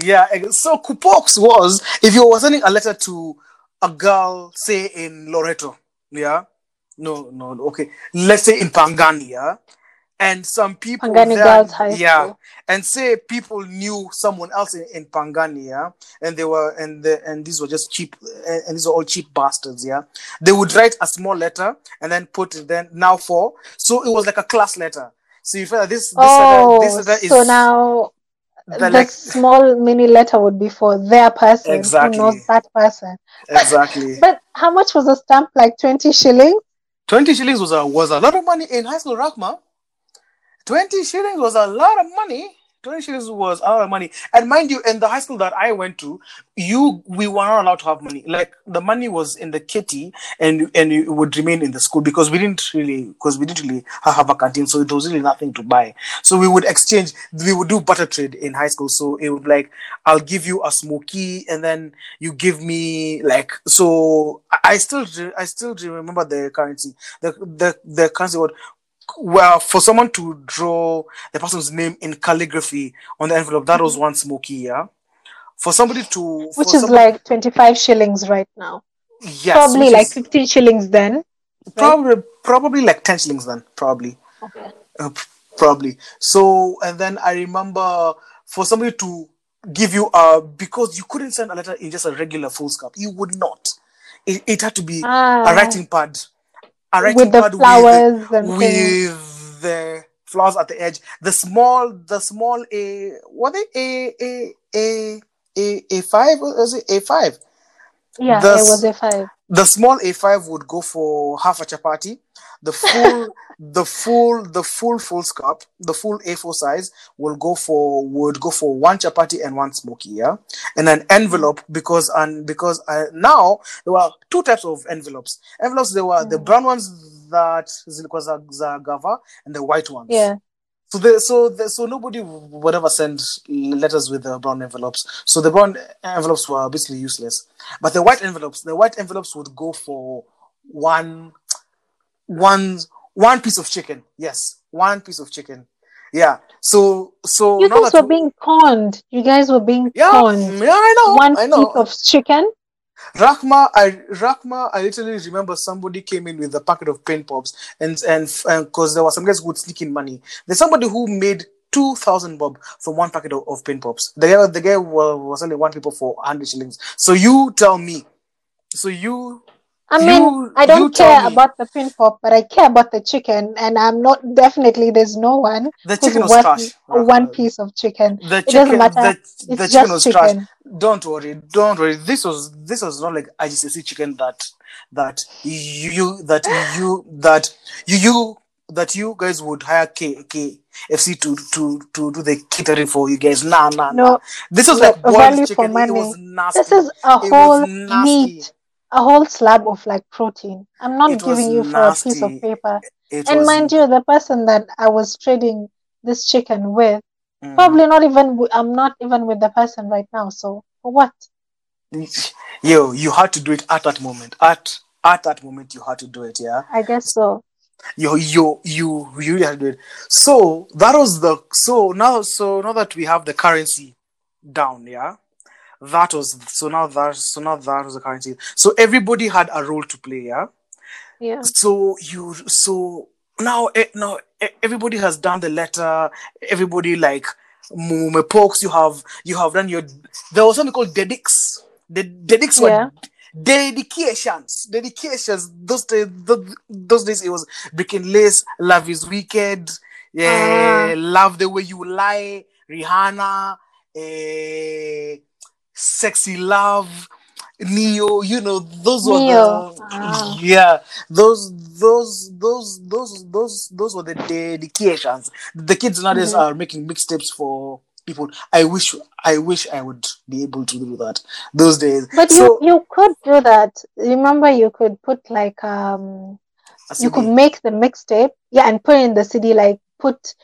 Yeah, so Kupox was if you were sending a letter to a girl, say in Loreto, yeah, no, no, okay, let's say in Pangani, yeah, and some people Pangani there- Girls High yeah, and say people knew someone else in, in Pangani, yeah, and they were and the, and these were just cheap and, and these are all cheap bastards, yeah. They would write a small letter and then put it then now for so it was like a class letter. So you feel like this this Oh, letter, this letter is so now the, the like small mini letter would be for their person Exactly. who knows that person. exactly. But how much was a stamp? Like 20 shillings? 20 shillings was a was a lot of money in high school Rahma. 20 shillings was a lot of money. 20 shillings was a lot of money. And mind you, in the high school that I went to, you we were not allowed to have money. Like the money was in the kitty and and it would remain in the school because we didn't really because we didn't really have a canteen, so it was really nothing to buy. So we would exchange, we would do butter trade in high school. So it would like I'll give you a smoky and then you give me like so I- still I still remember the currency. The the the currency would well for someone to draw the person's name in calligraphy on the envelope that was one smoky yeah? For somebody to Which is somebody- like 25 shillings right now. yes, Probably like is 15 shillings then. probably probably like 10 shillings then probably. Okay. uh, probably. So and then i remember for somebody to give you a because you couldn't send a letter in just a regular foolscap you would not. It, it had to be Ah, a writing pad with the pad with flowers and with the flowers at the edge. The small, the small a what they a a a a a five was it a five? Yeah, the it was a five. The small a five would go for half a chapati. The full, the full, the full foolscap, the full A4 size will go for would go for one chapati and one smoky, yeah, and an envelope because and because uh, now there were two types of envelopes. Envelopes there were the Mm. brown ones that zilikuwa za, za gava and the white ones. Yeah. So the, so the, so nobody would ever send letters with the brown envelopes. So the brown envelopes were basically useless. But the white envelopes, the white envelopes would go for one, one, one piece of chicken. Yes, one piece of chicken. Yeah. So so You guys were being conned. You guys were being yeah, conned. yeah, I know, One I know. piece of chicken. Rahma, I Rahma, I literally remember somebody came in with a packet of Pin Pops, and and because there were some guys who would sneak in money. There's somebody who made two thousand bob from one packet of, of Pin Pops. The guy, the guy was, was only one people for hundred shillings. So you tell me, so you I mean, You- I don't care me. about the pin pop, but I care about the chicken, and I'm not definitely. There's no one the chicken was trash. one piece of chicken. The It doesn't chicken, matter. the, the chicken was trash. Don't worry, don't worry. This was this was not like IGCSE chicken that that you, that you that you you that you guys would hire K KFC to to to do the catering for you guys. Nah, nah, nah. No, This was like boiled chicken. It was nasty. this is a whole meat, a whole slab of like protein. I'm not It giving you for a piece of paper. It And was mind you, the person that I was trading this chicken with, Mm. probably not even. I'm not even with the person right now. So for what? yo, you had to do it at that moment. At at that moment, you had to do it. Yeah. I guess so. you you you you really had to do it. So that was the so now so now that we have the currency down, yeah. That was so now that so now that was the currency. So everybody had a role to play, yeah. Yeah. So you so now eh, now eh, everybody has done the letter. Everybody like Mume pokes. You have you have done your. There was something called dedics. The dedics were Yeah. dedications. Dedications. Those days, those, those days it was Brick & Lace. Love is wicked. Yeah, Ah. love the way you lie. Rihanna. Eh, sexy love. Ne-Yo, you know, those Ne-Yo. were the Ah. yeah, those those those those those those were the dedications. The kids nowadays Mhm. are making mixtapes for people. I wish I wish I would be able to do that those days. But so you you could do that. Remember, you could put like um, you could make the mixtape, yeah, and put it in the CD. Like put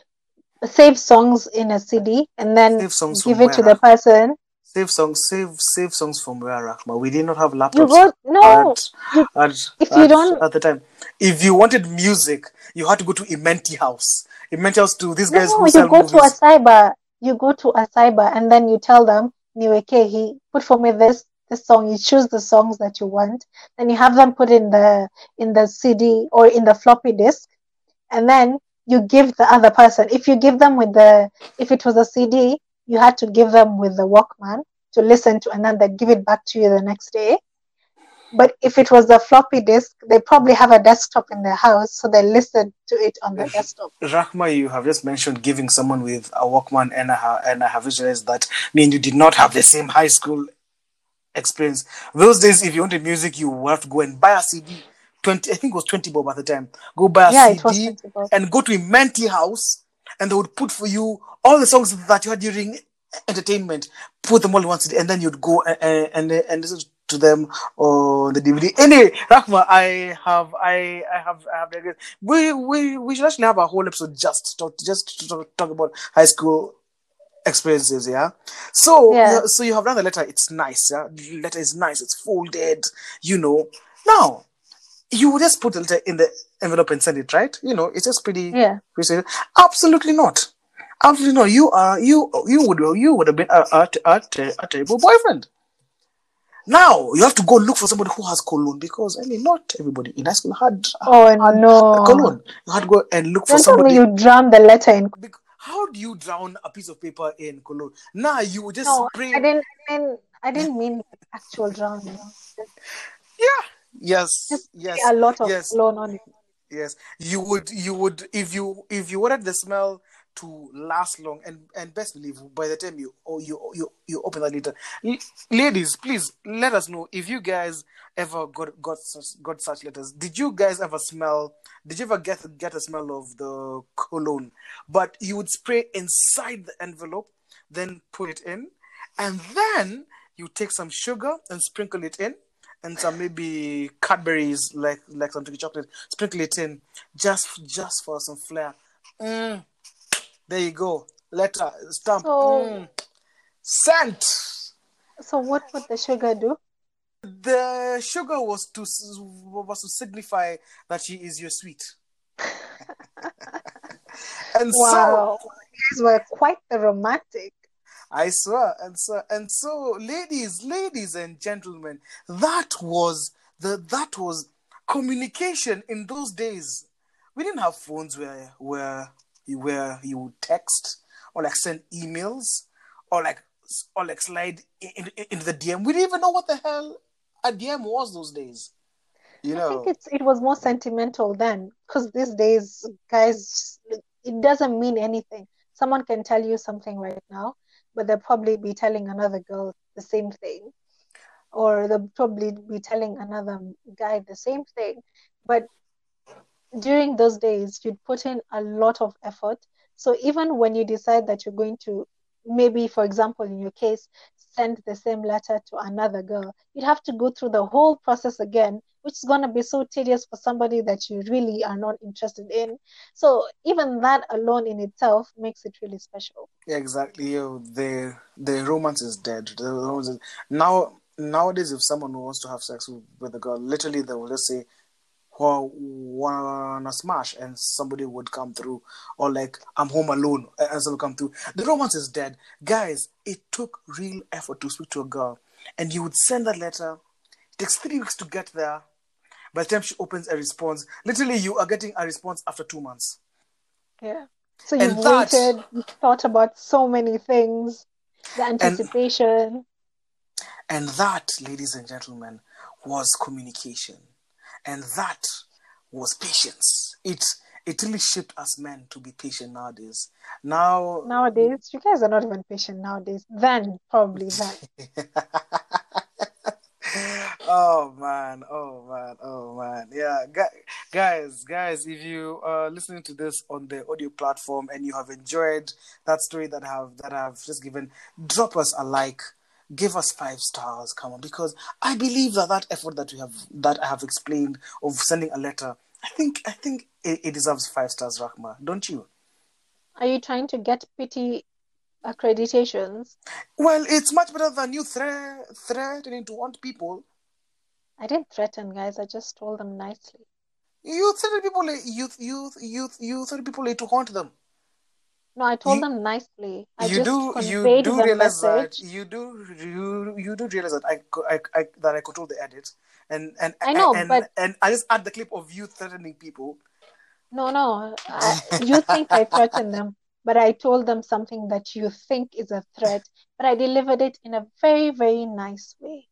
save songs in a CD, and then give it to the person. Save songs, save save songs from where Rahma. We did not have laptops no. at, you- at, if you don't- at the time. If you wanted music, you had to go to Imenti House. Imenti House to these guys No, who you sell go movies. to a cyber. You go to a cyber, and then you tell them, "Niweke, he put for me this this song." You choose the songs that you want, then you have them put in the in the CD or in the floppy disk, and then you give the other person. If you give them with the if it was a CD, you had to give them with the Walkman to listen to, and then they give it back to you the next day. But if it was a floppy disk, they probably have a desktop in their house, so they listen to it on the desktop. Rahma, you have just mentioned giving someone with a Walkman, and I, ha- and I have visualized that me and you did not have the same high school experience. Those days, if you wanted music, you would have to go and buy a CD. Twenty, I think it was twenty bob at the time. Go buy a Yeah, CD and go to Imenti house, and they would put for you all the songs that you had during entertainment. Put them all in one CD, and then you'd go and and, and, listen to them on the DVD. Anyway, Rahma, I have I I have I have we we we should actually have a whole episode just to talk just to talk, talk about high school experiences yeah so Yeah. so you have done the letter it's nice yeah the letter is nice it's folded you know now you just put it in the envelope and send it right you know it's just pretty Yeah. absolutely not absolutely not you are you you would you would have been a, a, a, a terrible boyfriend now you have to go look for somebody who has cologne because I mean not everybody in high school had Oh had no! cologne. You had to go and look for Don't me somebody. you drown the letter in. How do you drown a piece of paper in cologne? Now you would just No, spray. I didn't. I didn't, I didn't mean actual drowning. Yeah. Yes. Yes. a lot of yes. cologne on it. Yes. You would. You would. If you. If you wanted the smell to last long, and and best believe by the time you oh you you you open that later, ladies, please let us know if you guys ever got got such got such letters. Did you guys ever smell? Did you ever get get a smell of the cologne? But you would spray inside the envelope, then put it in, and then you take some sugar and sprinkle it in, and some maybe Cadbury's like like some tricky chocolate, sprinkle it in just just for some flair. Mm. There you go. Letter stamp. So- Mm. Sent. So what would the sugar do? The sugar was to was to signify that she is your sweet. and so Wow, you guys were quite the romantic. I swear, and so and so, ladies, ladies and gentlemen, that was the that was communication in those days. We didn't have phones where where you where you would text or like send emails or like or like slide in, in, the DM. We didn't even know what the hell a DM was those days. You know, I think it's it was more sentimental then, because these days, guys, it doesn't mean anything. Someone can tell you something right now, but they'll probably be telling another girl the same thing, or they'll probably be telling another guy the same thing. But during those days, you'd put in a lot of effort. So even when you decide that you're going to, maybe, for example, in your case, send the same letter to another girl, you'd have to go through the whole process again, which is going to be so tedious for somebody that you really are not interested in. So even that alone in itself makes it really special. Yeah, exactly. The the romance is dead. The romance is, now nowadays, if someone wants to have sex with, with a girl, literally they will just say, "Well, wanna smash," and somebody would come through, or like, "I'm home alone," and someone come through. The romance is dead, guys. It took real effort to speak to a girl, and you would send that letter. It takes three weeks to get there. By the time she opens a response, literally you are getting a response after two months. Yeah. So you've waited, you've thought about so many things, the anticipation. And that, ladies and gentlemen, was communication. And that was patience. It it really shaped us men to be patient nowadays. Now Nowadays, you guys are not even patient nowadays. Then, probably then. oh man, oh man, oh man. Yeah, guys, guys, if you are listening to this on the audio platform and you have enjoyed that story that I have that I've just given, drop us a like, give us five stars, come on, because I believe that that effort that we have that I have explained of sending a letter, I think I think it, it deserves five stars, Rahma, don't you? Are you trying to get pity accreditations? Well, it's much better than you thre- threatening to want people. I didn't threaten, guys. I just told them nicely. You threaten people, you you you you threaten people to haunt them. No, I told You- them nicely. I you just do you do realize message. that you do you you do realize that I, I, I that I control the edit and and I know, and, but- and I just add the clip of you threatening people. No, no. I, you think I threatened them, but I told them something that you think is a threat, but I delivered it in a very, very nice way.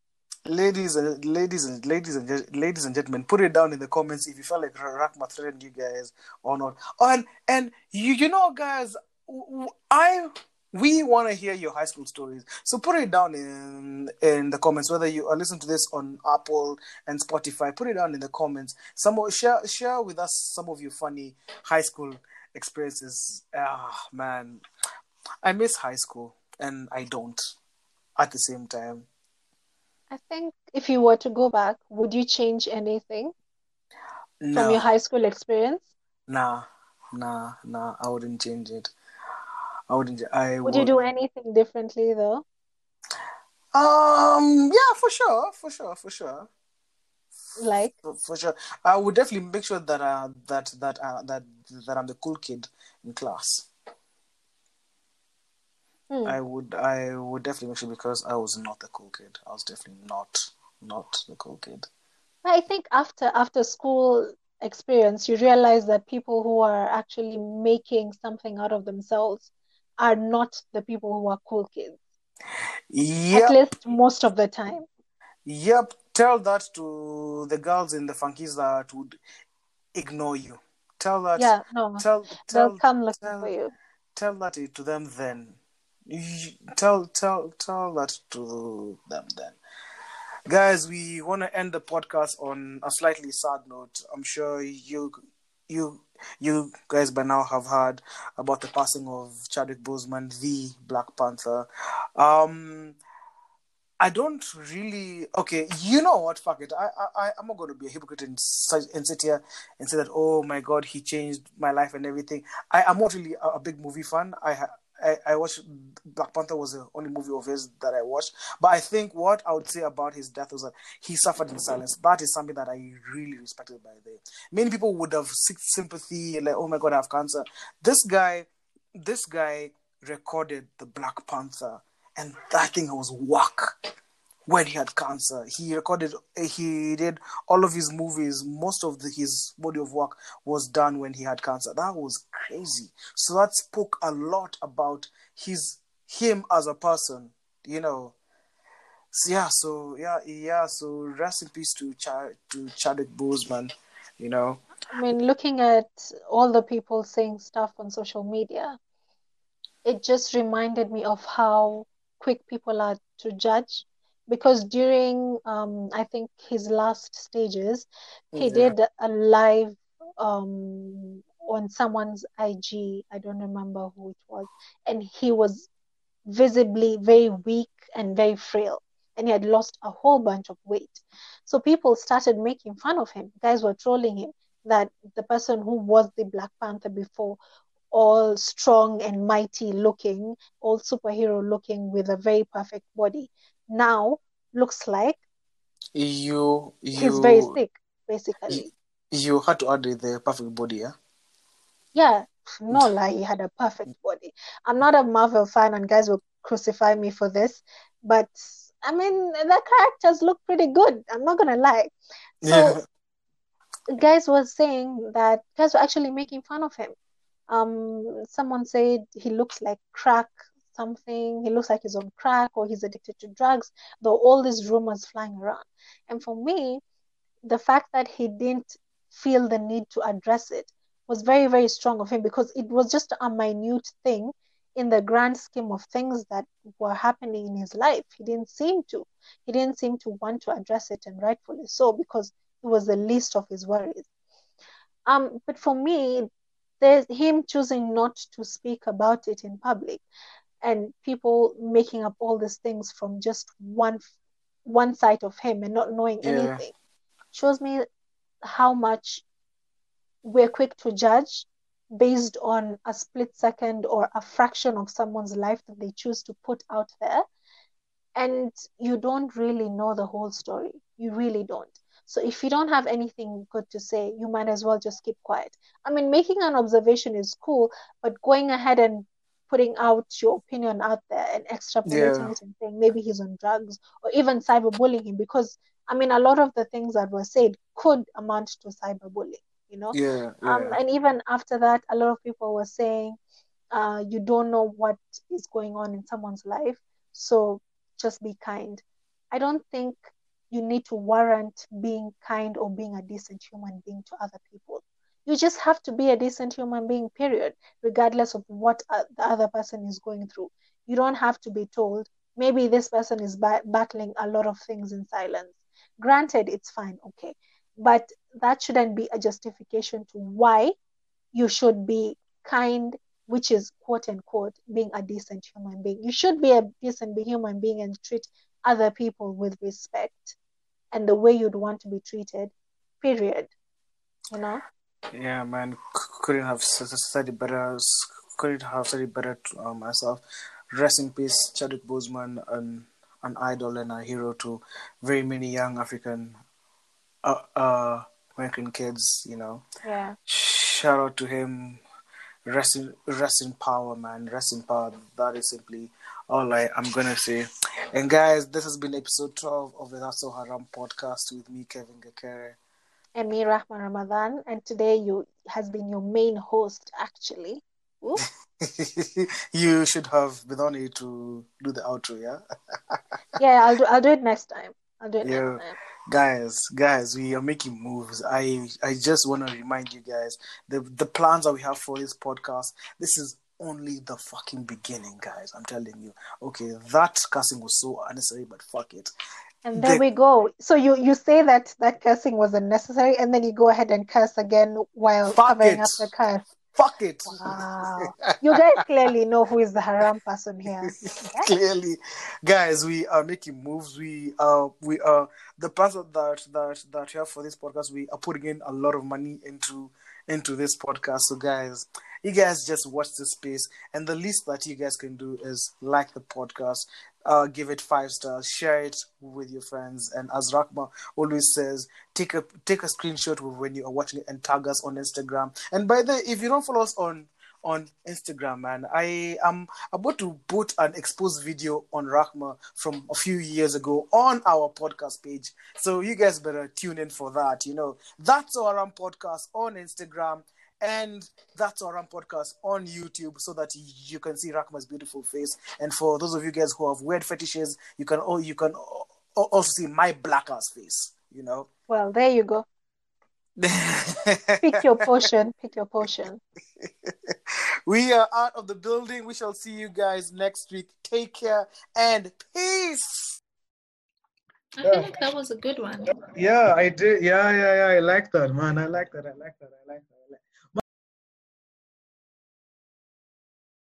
Ladies and ladies and ladies and ladies and gentlemen, put it down in the comments if you felt like Rahma threatened you guys or not. Oh, and and you you know guys, I we want to hear your high school stories. So put it down in in the comments whether you are listening to this on Apple and Spotify. Put it down in the comments. Some share share with us some of your funny high school experiences. Ah man, I miss high school and I don't at the same time. I think if you were to go back, would you change anything No. from your high school experience? Nah, nah, nah. I wouldn't change it. I wouldn't. I Would you do anything differently though? Um. Yeah, for sure, for sure, for sure, Like, for, for sure. I would definitely make sure that uh that that uh, that that I'm the cool kid in class. hmm, I would. I would definitely make sure because I was not the cool kid. I was definitely not not the cool kid. I think after after school experience, you realize that people who are actually making something out of themselves are not the people who are cool kids. Yep. At least most of the time. Yep. Tell that to the girls in the funkies that would ignore you. Tell that. Yeah, no, Tell. they'll Tell. come looking tell- for you. tell that to them then. Tell tell tell that to them then. Guys, we want to end the podcast on a slightly sad note. I'm sure you you you guys by now have heard about the passing of Chadwick Boseman, the Black Panther. Um I don't really. Okay, you know what? Fuck it. I, I, I'm not going to be a hypocrite and, and sit here and say that. Oh my God, he changed my life and everything. I, I'm not really a, a big movie fan. I, I, I watched Black Panther was the only movie of his that I watched. But I think what I would say about his death was that he suffered in silence. That is something that I really respected. By the many people would have seek sympathy, like, oh my God, I have cancer. This guy, this guy recorded the Black Panther, and that thing was whack when he had cancer. He recorded, eh, he did all of his movies. Most of the, his body of work was done when he had cancer. That was crazy. So that spoke a lot about his him as a person. You know, So, yeah, so yeah, yeah. So rest in peace to Ch- to Chadwick Boseman. You know, I mean, looking at all the people saying stuff on social media, it just reminded me of how quick people are to judge. Because during, um, I think his last stages, he Yeah. did a live um, on someone's IG. I don't remember who it was, and he was visibly very weak and very frail, and he had lost a whole bunch of weight. So people started making fun of him. Guys were trolling him that the person who was the Black Panther before, all strong and mighty looking, all superhero looking with a very perfect body, now looks like you he's very you sick, basically. you had to add the perfect body, yeah. Yeah, no lie, he had a perfect body. I'm not a Marvel fan, and guys will crucify me for this, but I mean, the characters look pretty good. I'm not gonna lie. So yeah, guys were saying that guys were actually making fun of him. Um, someone said he looks like crack something. He looks like he's on crack or he's addicted to drugs. Though all these rumors flying around, and for me, the fact that he didn't feel the need to address it was very very strong of him because it was just a minute thing in the grand scheme of things that were happening in his life. He didn't seem to. He didn't seem to want to address it, and rightfully so because it was the least of his worries. Um, but for me, there's him choosing not to speak about it in public, and people making up all these things from just one one side of him and not knowing Yeah. anything shows me how much we're quick to judge based on a split second or a fraction of someone's life that they choose to put out there. And you don't really know the whole story. You really don't. So if you don't have anything good to say you might as well just keep quiet. I mean making an observation is cool but going ahead and putting out your opinion out there and extrapolating Yeah. it and saying maybe he's on drugs or even cyberbullying him because i mean a lot of the things that were said could amount to cyberbullying you know yeah, um, and even after that, a lot of people were saying, uh, you don't know what is going on in someone's life, so just be kind. I don't think you need to warrant being kind or being a decent human being to other people. You just have to be a decent human being, period, regardless of what the other person is going through. You don't have to be told, maybe this person is ba- battling a lot of things in silence. Granted, it's fine, okay. But that shouldn't be a justification to why you should be kind, which is quote unquote being a decent human being. You should be a decent human being and treat other people with respect and the way you'd want to be treated, period. You know? Yeah, man, couldn't have said it better. Couldn't have said it better to, uh, myself. Rest in peace, Chadwick Boseman, an an idol and a hero to very many young African, uh, uh, American kids. You know, Yeah. shout out to him. Rest in, rest in power, man. Rest in power. That is simply all I, I'm gonna say. And guys, this has been episode 12 of the That's So Haram podcast with me, Kevin Gakere. And me, Rahma Ramadan, and today you has been your main host actually. You should have been on it to do the outro, yeah? Yeah, I'll do I'll do it next time. I'll do it Yeah. next time. Guys, guys, we are making moves. I I just want to remind you guys the the plans that we have for this podcast. This is only the fucking beginning, guys. I'm telling you. Okay, that cussing was so unnecessary, but fuck it. And there The- we go. So you you say that that cursing was unnecessary, and then you go ahead and curse again while covering it. up the curse. Fuck it. Wow. You guys clearly know who is the haram person here. Clearly, guys, we are making moves. We are we are the plans that that that we have for this podcast. We are putting in a lot of money into into this podcast. So, guys, you guys just watch this space, and the least that you guys can do is like the podcast, uh, give it five stars, share it with your friends, and as Rahma always says, take a take a screenshot when you are watching it and tag us on Instagram. And by the if you don't follow us on on Instagram, man. I am about to put an exposed video on Rahma from a few years ago on our podcast page. So you guys better tune in for that. You know, that's our podcast on Instagram. And that's So Haram podcast on YouTube so that you can see Rahma's beautiful face. And for those of you guys who have weird fetishes, you can oh you can al- al- also see my black ass face. You know. Well, there you go. Pick your portion. Pick your portion. we are out of the building. We shall see you guys next week. Take care and peace. I feel like that was a good one. Yeah, I did. Yeah, yeah, yeah. I like that, man. I like that. I like that. I like that. I like